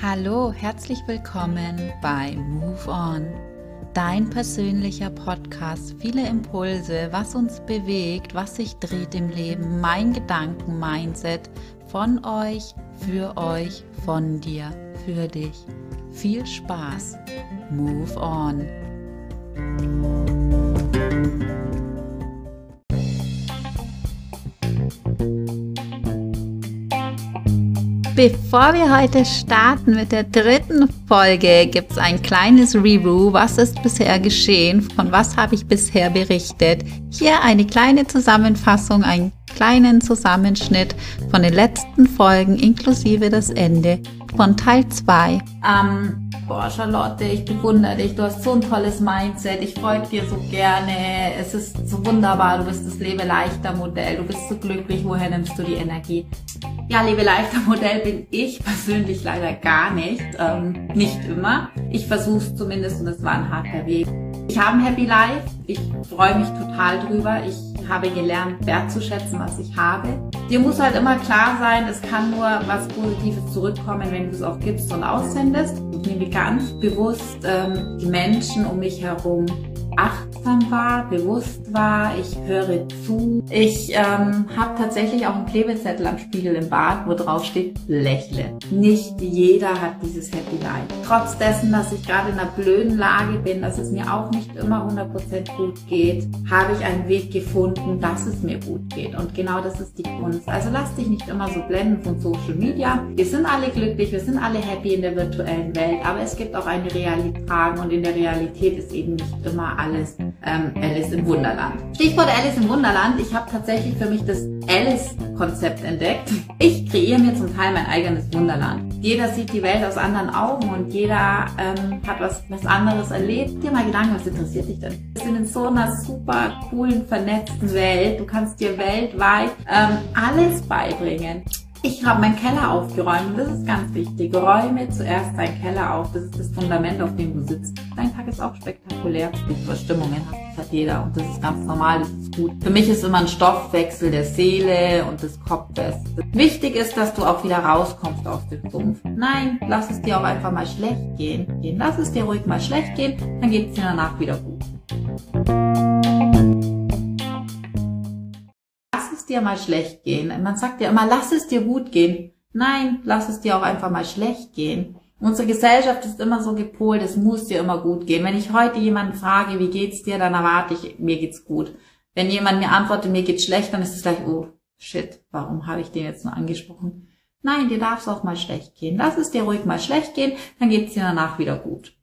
Hallo, herzlich willkommen bei Move On, dein persönlicher Podcast. Viele Impulse, was uns bewegt, was sich dreht im Leben, mein Gedanken-Mindset von euch, für euch, von dir, für dich. Viel Spaß. Move On. Bevor wir heute starten mit der dritten Folge, gibt es ein kleines Review. Was ist bisher geschehen? Von was habe ich bisher berichtet? Hier eine kleine Zusammenfassung, einen kleinen Zusammenschnitt von den letzten Folgen inklusive das Ende von Teil 2. Ähm, boah, Charlotte, ich bewundere dich. Du hast so ein tolles Mindset. Ich folge dir so gerne. Es ist so wunderbar. Du bist das Lebe leichter Modell. Du bist so glücklich. Woher nimmst du die Energie? Ja, Lebe leichter Modell bin ich persönlich leider gar nicht. Ähm, nicht immer. Ich versuche es zumindest und es war ein harter Weg. Ich habe ein Happy Life. Ich freue mich total drüber. Ich habe gelernt, wertzuschätzen, was ich habe. Dir muss halt immer klar sein, es kann nur was Positives zurückkommen, wenn du es auch gibst und aussendest. Ich nehme ganz bewusst ähm, die Menschen um mich herum achtsam war, bewusst war, ich höre zu. Ich ähm, habe tatsächlich auch einen Klebezettel am Spiegel im Bad, wo drauf steht, lächle. Nicht jeder hat dieses Happy Life. Trotz dessen, dass ich gerade in einer blöden Lage bin, dass es mir auch nicht immer 100% gut geht, habe ich einen Weg gefunden, dass es mir gut geht. Und genau das ist die Kunst. Also lass dich nicht immer so blenden von Social Media. Wir sind alle glücklich, wir sind alle happy in der virtuellen Welt, aber es gibt auch eine Realität und in der Realität ist eben nicht immer alles ähm, Alice im Wunderland. Stichwort Alice im Wunderland. Ich habe tatsächlich für mich das Alice-Konzept entdeckt. Ich kreiere mir zum Teil mein eigenes Wunderland. Jeder sieht die Welt aus anderen Augen und jeder ähm, hat was, was anderes erlebt. Dir mal Gedanken, was interessiert dich denn? Wir sind in so einer super coolen, vernetzten Welt. Du kannst dir weltweit ähm, alles beibringen. Ich habe meinen Keller aufgeräumt. Das ist ganz wichtig. Räume zuerst deinen Keller auf. Das ist das Fundament, auf dem du sitzt. Dein Tag ist auch spektakulär. Die Verstimmungen hat, hat jeder und das ist ganz normal. Das ist gut. Für mich ist immer ein Stoffwechsel der Seele und des Kopfes. Wichtig ist, dass du auch wieder rauskommst aus dem Sumpf. Nein, lass es dir auch einfach mal schlecht gehen. Lass es dir ruhig mal schlecht gehen, dann geht es dir danach wieder gut. Dir mal schlecht gehen. Man sagt ja immer, lass es dir gut gehen. Nein, lass es dir auch einfach mal schlecht gehen. Unsere Gesellschaft ist immer so gepolt, es muss dir immer gut gehen. Wenn ich heute jemanden frage, wie geht's dir, dann erwarte ich, mir geht's gut. Wenn jemand mir antwortet, mir geht's schlecht, dann ist es gleich, oh, shit, warum habe ich den jetzt nur angesprochen? Nein, dir darf es auch mal schlecht gehen. Lass es dir ruhig mal schlecht gehen, dann geht's dir danach wieder gut.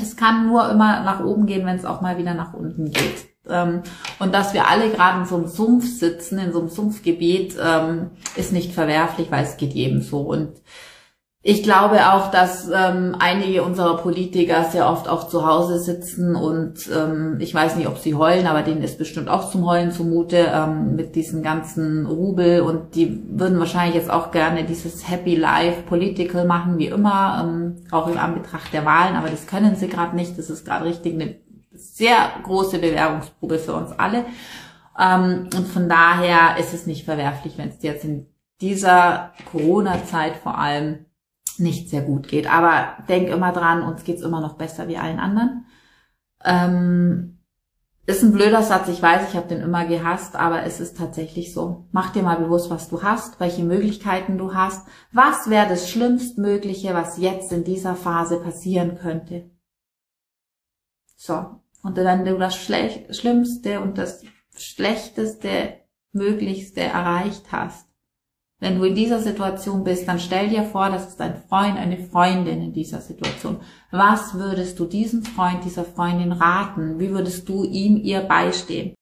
Es kann nur immer nach oben gehen, wenn es auch mal wieder nach unten geht. Ähm, und dass wir alle gerade in so einem Sumpf sitzen, in so einem Sumpfgebiet, ähm, ist nicht verwerflich, weil es geht jedem so. Und ich glaube auch, dass ähm, einige unserer Politiker sehr oft auch zu Hause sitzen und ähm, ich weiß nicht, ob sie heulen, aber denen ist bestimmt auch zum Heulen zumute ähm, mit diesen ganzen Rubel und die würden wahrscheinlich jetzt auch gerne dieses Happy Life Political machen, wie immer, ähm, auch im Anbetracht der Wahlen, aber das können sie gerade nicht. Das ist gerade richtig eine sehr große Bewerbungsprobe für uns alle. Ähm, und von daher ist es nicht verwerflich, wenn es dir jetzt in dieser Corona-Zeit vor allem nicht sehr gut geht. Aber denk immer dran, uns geht's immer noch besser wie allen anderen. Ähm, ist ein blöder Satz, ich weiß, ich habe den immer gehasst, aber es ist tatsächlich so. Mach dir mal bewusst, was du hast, welche Möglichkeiten du hast. Was wäre das Schlimmstmögliche, was jetzt in dieser Phase passieren könnte? So, und wenn du das Schlimmste und das Schlechteste Möglichste erreicht hast, wenn du in dieser Situation bist, dann stell dir vor, das ist ein Freund, eine Freundin in dieser Situation. Was würdest du diesem Freund, dieser Freundin raten? Wie würdest du ihm, ihr beistehen?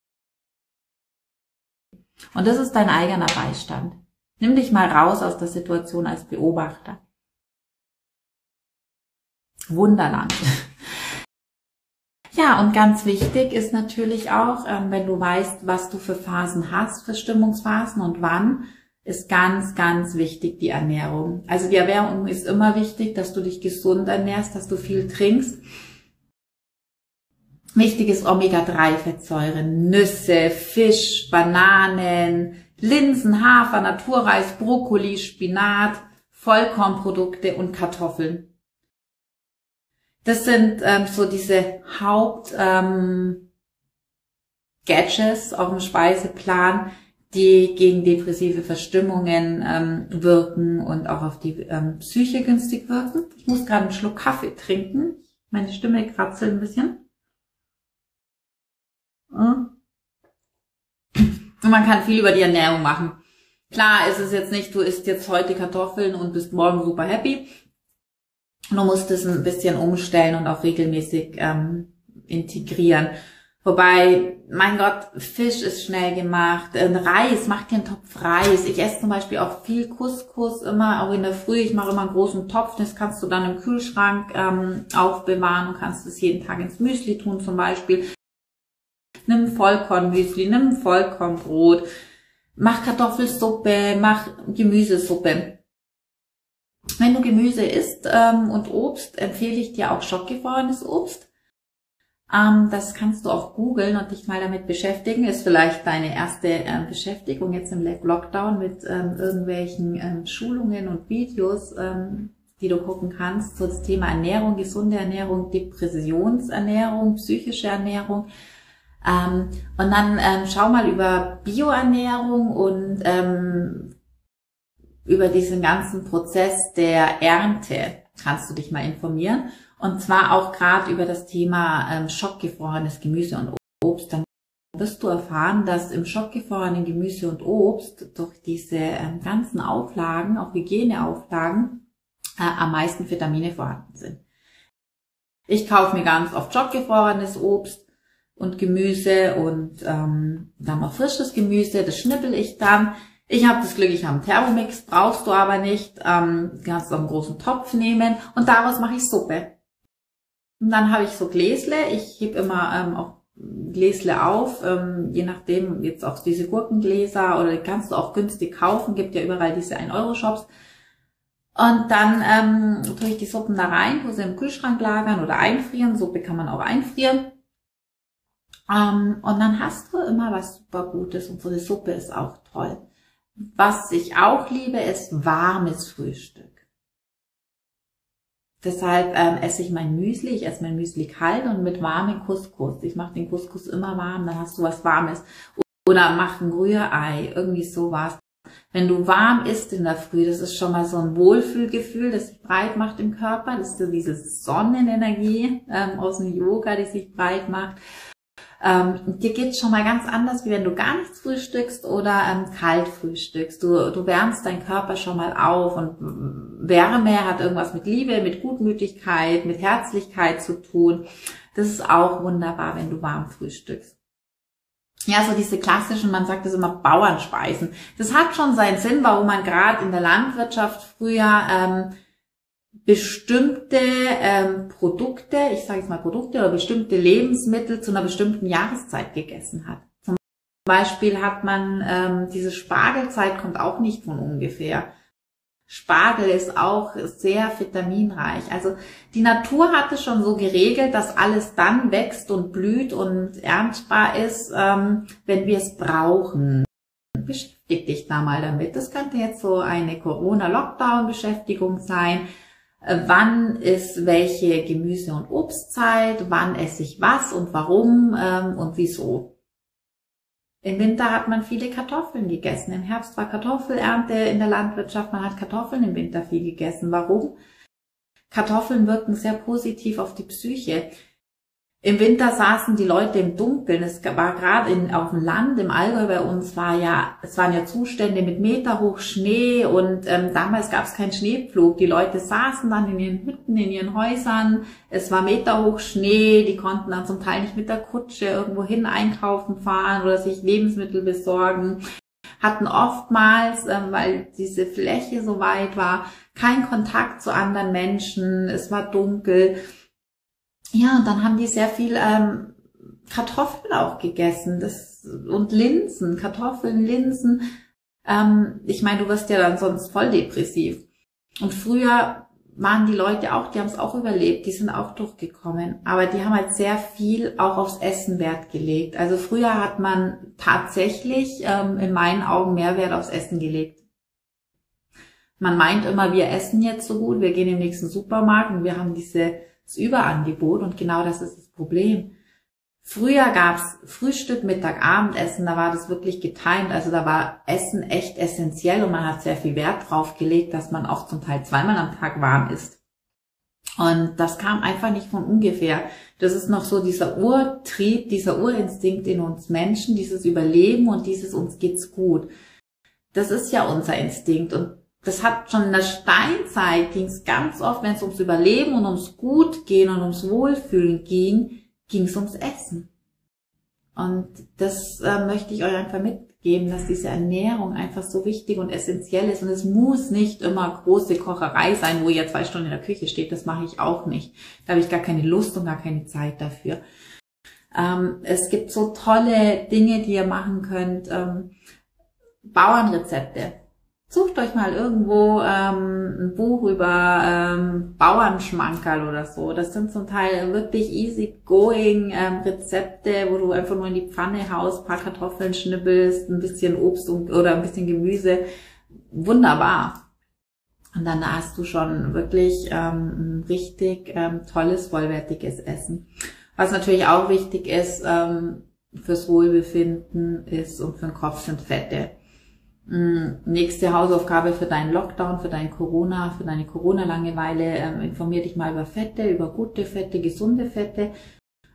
Und das ist dein eigener Beistand. Nimm dich mal raus aus der Situation als Beobachter. Wunderland. Ja, und ganz wichtig ist natürlich auch, ähm, wenn du weißt, was du für Phasen hast, für Stimmungsphasen und wann, ist ganz, ganz wichtig die Ernährung. Also die Ernährung ist immer wichtig, dass du dich gesund ernährst, dass du viel trinkst. Wichtig ist Omega-3-Fettsäuren, Nüsse, Fisch, Bananen, Linsen, Hafer, Naturreis, Brokkoli, Spinat, Vollkornprodukte und Kartoffeln. Das sind ähm, so diese Haupt ähm, Gadgets auf dem Speiseplan, die gegen depressive Verstimmungen ähm, wirken und auch auf die ähm, Psyche günstig wirken. Ich muss gerade einen Schluck Kaffee trinken. Meine Stimme kratzelt ein bisschen. Und man kann viel über die Ernährung machen. Klar ist es jetzt nicht, du isst jetzt heute Kartoffeln und bist morgen super happy. Du musst es ein bisschen umstellen und auch regelmäßig ähm, integrieren. Wobei, mein Gott, Fisch ist schnell gemacht. Reis, mach dir Topf Reis. Ich esse zum Beispiel auch viel Couscous immer, auch in der Früh. Ich mache immer einen großen Topf, das kannst du dann im Kühlschrank ähm, aufbewahren und kannst es jeden Tag ins Müsli tun zum Beispiel. Nimm Vollkornmüsli, nimm Vollkornbrot, mach Kartoffelsuppe, mach Gemüsesuppe. Wenn du Gemüse isst ähm, und Obst, empfehle ich dir auch schockgefrorenes Obst ähm, das kannst du auch googeln und dich mal damit beschäftigen. Ist vielleicht deine erste ähm, Beschäftigung jetzt im Lockdown mit ähm, irgendwelchen ähm, Schulungen und Videos, ähm, die du gucken kannst. So das Thema Ernährung, gesunde Ernährung, Depressionsernährung, psychische Ernährung. Ähm, und dann schau mal über Bioernährung und über diesen ganzen Prozess der Ernte kannst du dich mal informieren. Und zwar auch gerade über das Thema ähm, schockgefrorenes Gemüse und Obst. Dann wirst du erfahren, dass im schockgefrorenen Gemüse und Obst durch diese ähm, ganzen Auflagen, auch Hygieneauflagen, äh, am meisten Vitamine vorhanden sind. Ich kaufe mir ganz oft schockgefrorenes Obst und Gemüse und ähm, dann noch frisches Gemüse, das schnippel ich dann. Ich habe das Glück, ich habe einen Thermomix, brauchst du aber nicht. Ähm, kannst du einen großen Topf nehmen und daraus mache ich Suppe. Und dann habe ich so Gläsle. Ich heb immer ähm, auch Gläsle auf, ähm, je nachdem, jetzt auch diese Gurkengläser oder die kannst du auch günstig kaufen, gibt ja überall diese 1-Euro-Shops. Und dann ähm, tue ich die Suppen da rein, tue sie im Kühlschrank lagern oder einfrieren. Suppe kann man auch einfrieren. Ähm, und dann hast du immer was super Gutes und so eine Suppe ist auch toll. Was ich auch liebe, ist warmes Frühstück. Deshalb ähm, esse ich mein Müsli. Ich esse mein Müsli kalt und mit warmem Couscous. Ich mache den Couscous immer warm, dann hast du was Warmes. Oder mach ein Rührei, irgendwie sowas. Wenn du warm isst in der Früh, das ist schon mal so ein Wohlfühlgefühl, das sich breit macht im Körper. Das ist so diese Sonnenenergie ähm, aus dem Yoga, die sich breit macht. Ähm, dir geht's schon mal ganz anders, wie wenn du gar nichts frühstückst oder ähm, kalt frühstückst. Du, du wärmst deinen Körper schon mal auf und Wärme hat irgendwas mit Liebe, mit Gutmütigkeit, mit Herzlichkeit zu tun. Das ist auch wunderbar, wenn du warm frühstückst. Ja, so diese klassischen, man sagt das immer Bauernspeisen. Das hat schon seinen Sinn, warum man gerade in der Landwirtschaft früher ähm, bestimmte ähm, Produkte, ich sage jetzt mal Produkte oder bestimmte Lebensmittel zu einer bestimmten Jahreszeit gegessen hat. Zum Beispiel hat man ähm, diese Spargelzeit kommt auch nicht von ungefähr. Spargel ist auch sehr vitaminreich. Also die Natur hat es schon so geregelt, dass alles dann wächst und blüht und erntbar ist, ähm, wenn wir es brauchen. Beschäftig dich da mal damit. Das könnte jetzt so eine Corona-Lockdown-Beschäftigung sein wann ist welche Gemüse- und Obstzeit, wann esse ich was und warum ähm, und wieso. Im Winter hat man viele Kartoffeln gegessen. Im Herbst war Kartoffelernte in der Landwirtschaft. Man hat Kartoffeln im Winter viel gegessen. Warum? Kartoffeln wirken sehr positiv auf die Psyche. Im Winter saßen die Leute im Dunkeln. Es war gerade auf dem Land, im Allgäu bei uns war ja, es waren ja Zustände mit Meter hoch Schnee und ähm, damals gab es keinen Schneepflug. Die Leute saßen dann in ihren Hütten, in ihren Häusern. Es war Meter hoch Schnee. Die konnten dann zum Teil nicht mit der Kutsche irgendwo hin einkaufen fahren oder sich Lebensmittel besorgen. Hatten oftmals, ähm, weil diese Fläche so weit war, keinen Kontakt zu anderen Menschen. Es war dunkel ja, und dann haben die sehr viel ähm, Kartoffeln auch gegessen das, und Linsen, Kartoffeln, Linsen. Ähm, ich meine, du wirst ja dann sonst voll depressiv. Und früher waren die Leute auch, die haben es auch überlebt, die sind auch durchgekommen. Aber die haben halt sehr viel auch aufs Essen Wert gelegt. Also früher hat man tatsächlich ähm, in meinen Augen mehr Wert aufs Essen gelegt. Man meint immer, wir essen jetzt so gut, wir gehen im nächsten Supermarkt und wir haben dieses Überangebot und genau das ist das Problem. Früher gab's Frühstück, Mittag, Abendessen, da war das wirklich getimt, also da war Essen echt essentiell und man hat sehr viel Wert drauf gelegt, dass man auch zum Teil zweimal am Tag warm isst. Und das kam einfach nicht von ungefähr. Das ist noch so dieser Urtrieb, dieser Urinstinkt in uns Menschen, dieses Überleben und dieses uns geht's gut. Das ist ja unser Instinkt und das hat schon in der Steinzeit ging es ganz oft, wenn es ums Überleben und ums Gutgehen und ums Wohlfühlen ging, ging es ums Essen. Und das äh, möchte ich euch einfach mitgeben, dass diese Ernährung einfach so wichtig und essentiell ist. Und es muss nicht immer große Kocherei sein, wo ihr zwei Stunden in der Küche steht. Das mache ich auch nicht. Da habe ich gar keine Lust und gar keine Zeit dafür. Ähm, es gibt so tolle Dinge, die ihr machen könnt. Ähm, Bauernrezepte Sucht euch mal irgendwo ähm, ein Buch über ähm, Bauernschmankerl oder so. Das sind zum Teil wirklich easy going ähm, Rezepte, wo du einfach nur in die Pfanne haust, paar Kartoffeln schnippelst, ein bisschen Obst und, oder ein bisschen Gemüse. Wunderbar. Und dann hast du schon wirklich ähm, ein richtig ähm, tolles, vollwertiges Essen. Was natürlich auch wichtig ist ähm, fürs Wohlbefinden ist und für den Kopf sind Fette. Mm, nächste Hausaufgabe für deinen Lockdown, für dein Corona, für deine Corona-Langeweile. Ähm, informier dich mal über Fette, über gute Fette, gesunde Fette.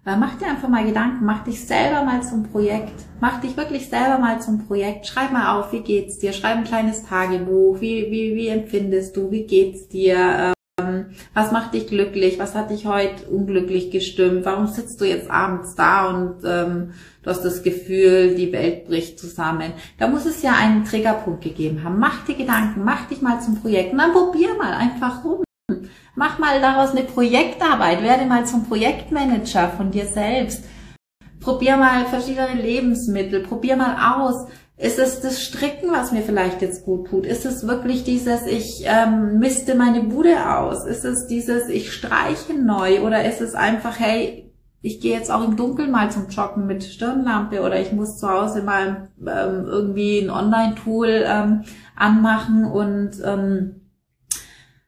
Äh, mach dir einfach mal Gedanken, mach dich selber mal zum Projekt. Mach dich wirklich selber mal zum Projekt. Schreib mal auf, wie geht's dir? Schreib ein kleines Tagebuch. Wie, wie, wie empfindest du? Wie geht's dir? Was macht dich glücklich? Was hat dich heute unglücklich gestimmt? Warum sitzt du jetzt abends da und ähm, du hast das Gefühl, die Welt bricht zusammen? Da muss es ja einen Triggerpunkt gegeben haben. Mach dir Gedanken, mach dich mal zum Projekt und dann probier mal einfach rum. Mach mal daraus eine Projektarbeit, werde mal zum Projektmanager von dir selbst. Probier mal verschiedene Lebensmittel, probier mal aus. Ist es das Stricken, was mir vielleicht jetzt gut tut? Ist es wirklich dieses, ich ähm, misste meine Bude aus? Ist es dieses, ich streiche neu? Oder ist es einfach, hey, ich gehe jetzt auch im Dunkeln mal zum Joggen mit Stirnlampe oder ich muss zu Hause mal ähm, irgendwie ein Online-Tool ähm, anmachen und ähm,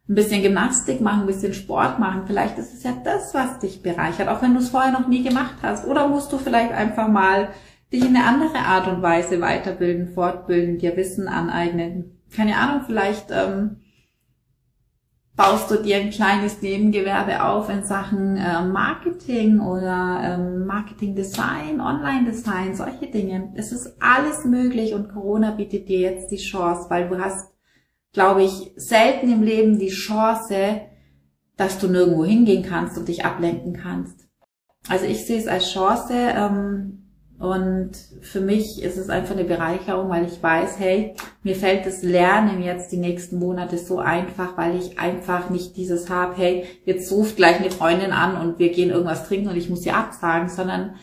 ein bisschen Gymnastik machen, ein bisschen Sport machen. Vielleicht ist es ja das, was dich bereichert, auch wenn du es vorher noch nie gemacht hast. Oder musst du vielleicht einfach mal dich in eine andere Art und Weise weiterbilden, fortbilden, dir Wissen aneignen. Keine Ahnung, vielleicht ähm, baust du dir ein kleines Nebengewerbe auf in Sachen äh, Marketing oder ähm, Marketing-Design, Online-Design, solche Dinge. Es ist alles möglich und Corona bietet dir jetzt die Chance, weil du hast, glaube ich, selten im Leben die Chance, dass du nirgendwo hingehen kannst und dich ablenken kannst. Also ich sehe es als Chance, ähm, und für mich ist es einfach eine Bereicherung, weil ich weiß, hey, mir fällt das Lernen jetzt die nächsten Monate so einfach, weil ich einfach nicht dieses habe, hey, jetzt ruft gleich eine Freundin an und wir gehen irgendwas trinken und ich muss sie absagen, sondern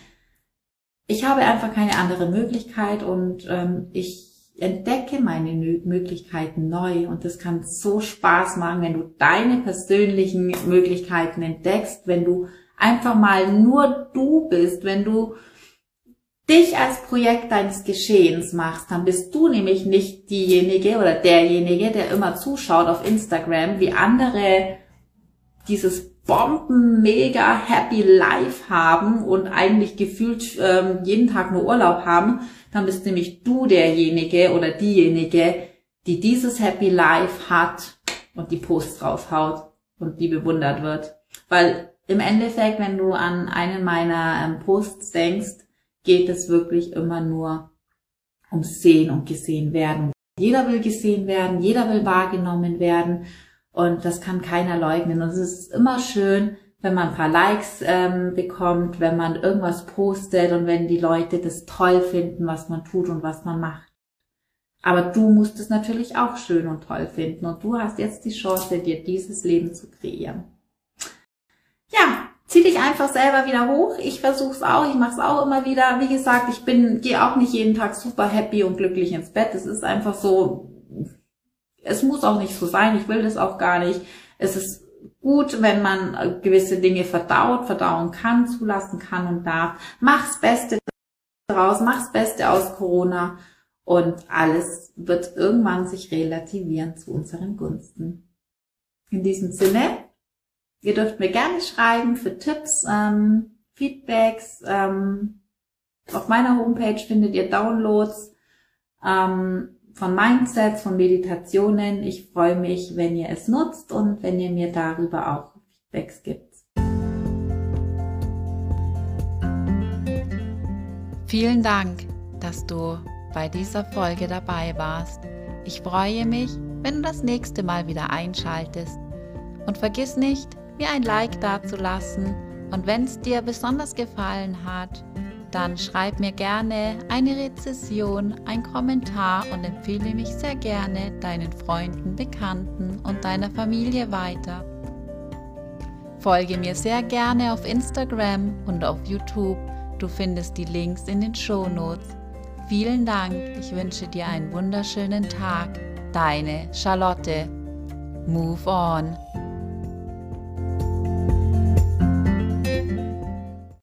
ich habe einfach keine andere Möglichkeit und ähm, ich entdecke meine Möglichkeiten neu und das kann so Spaß machen, wenn du deine persönlichen Möglichkeiten entdeckst, wenn du einfach mal nur du bist, wenn du dich als Projekt deines Geschehens machst, dann bist du nämlich nicht diejenige oder derjenige, der immer zuschaut auf Instagram, wie andere dieses Bomben mega happy life haben und eigentlich gefühlt ähm, jeden Tag nur Urlaub haben, dann bist nämlich du derjenige oder diejenige, die dieses happy life hat und die Posts raushaut und die bewundert wird. Weil im Endeffekt, wenn du an einen meiner ähm, Posts denkst, geht es wirklich immer nur ums Sehen und gesehen werden. Jeder will gesehen werden, jeder will wahrgenommen werden und das kann keiner leugnen. Und es ist immer schön, wenn man ein paar Likes ähm, bekommt, wenn man irgendwas postet und wenn die Leute das toll finden, was man tut und was man macht. Aber du musst es natürlich auch schön und toll finden und du hast jetzt die Chance, dir dieses Leben zu kreieren. Ja, zieh dich einfach selber wieder hoch. Ich versuche es auch, ich mache es auch immer wieder. Wie gesagt, ich bin, gehe auch nicht jeden Tag super happy und glücklich ins Bett. Es ist einfach so, es muss auch nicht so sein. Ich will das auch gar nicht. Es ist gut, wenn man gewisse Dinge verdaut, verdauen kann, zulassen kann und darf. Mach's Beste draus, mach's Beste aus Corona und alles wird irgendwann sich relativieren zu unseren Gunsten. In diesem Sinne, ihr dürft mir gerne schreiben für Tipps, ähm, Feedbacks. Ähm, auf meiner Homepage findet ihr Downloads ähm, von Mindsets, von Meditationen. Ich freue mich, wenn ihr es nutzt und wenn ihr mir darüber auch Feedbacks gibt. Vielen Dank, dass du bei dieser Folge dabei warst. Ich freue mich, wenn du das nächste Mal wieder einschaltest. Und vergiss nicht, mir ein Like dazulassen. Und wenn es dir besonders gefallen hat, dann schreib mir gerne eine Rezession, ein Kommentar und empfehle mich sehr gerne deinen Freunden, Bekannten und deiner Familie weiter. Folge mir sehr gerne auf Instagram und auf YouTube. Du findest die Links in den Show Notes. Vielen Dank. Ich wünsche dir einen wunderschönen Tag. Deine Charlotte. Move on.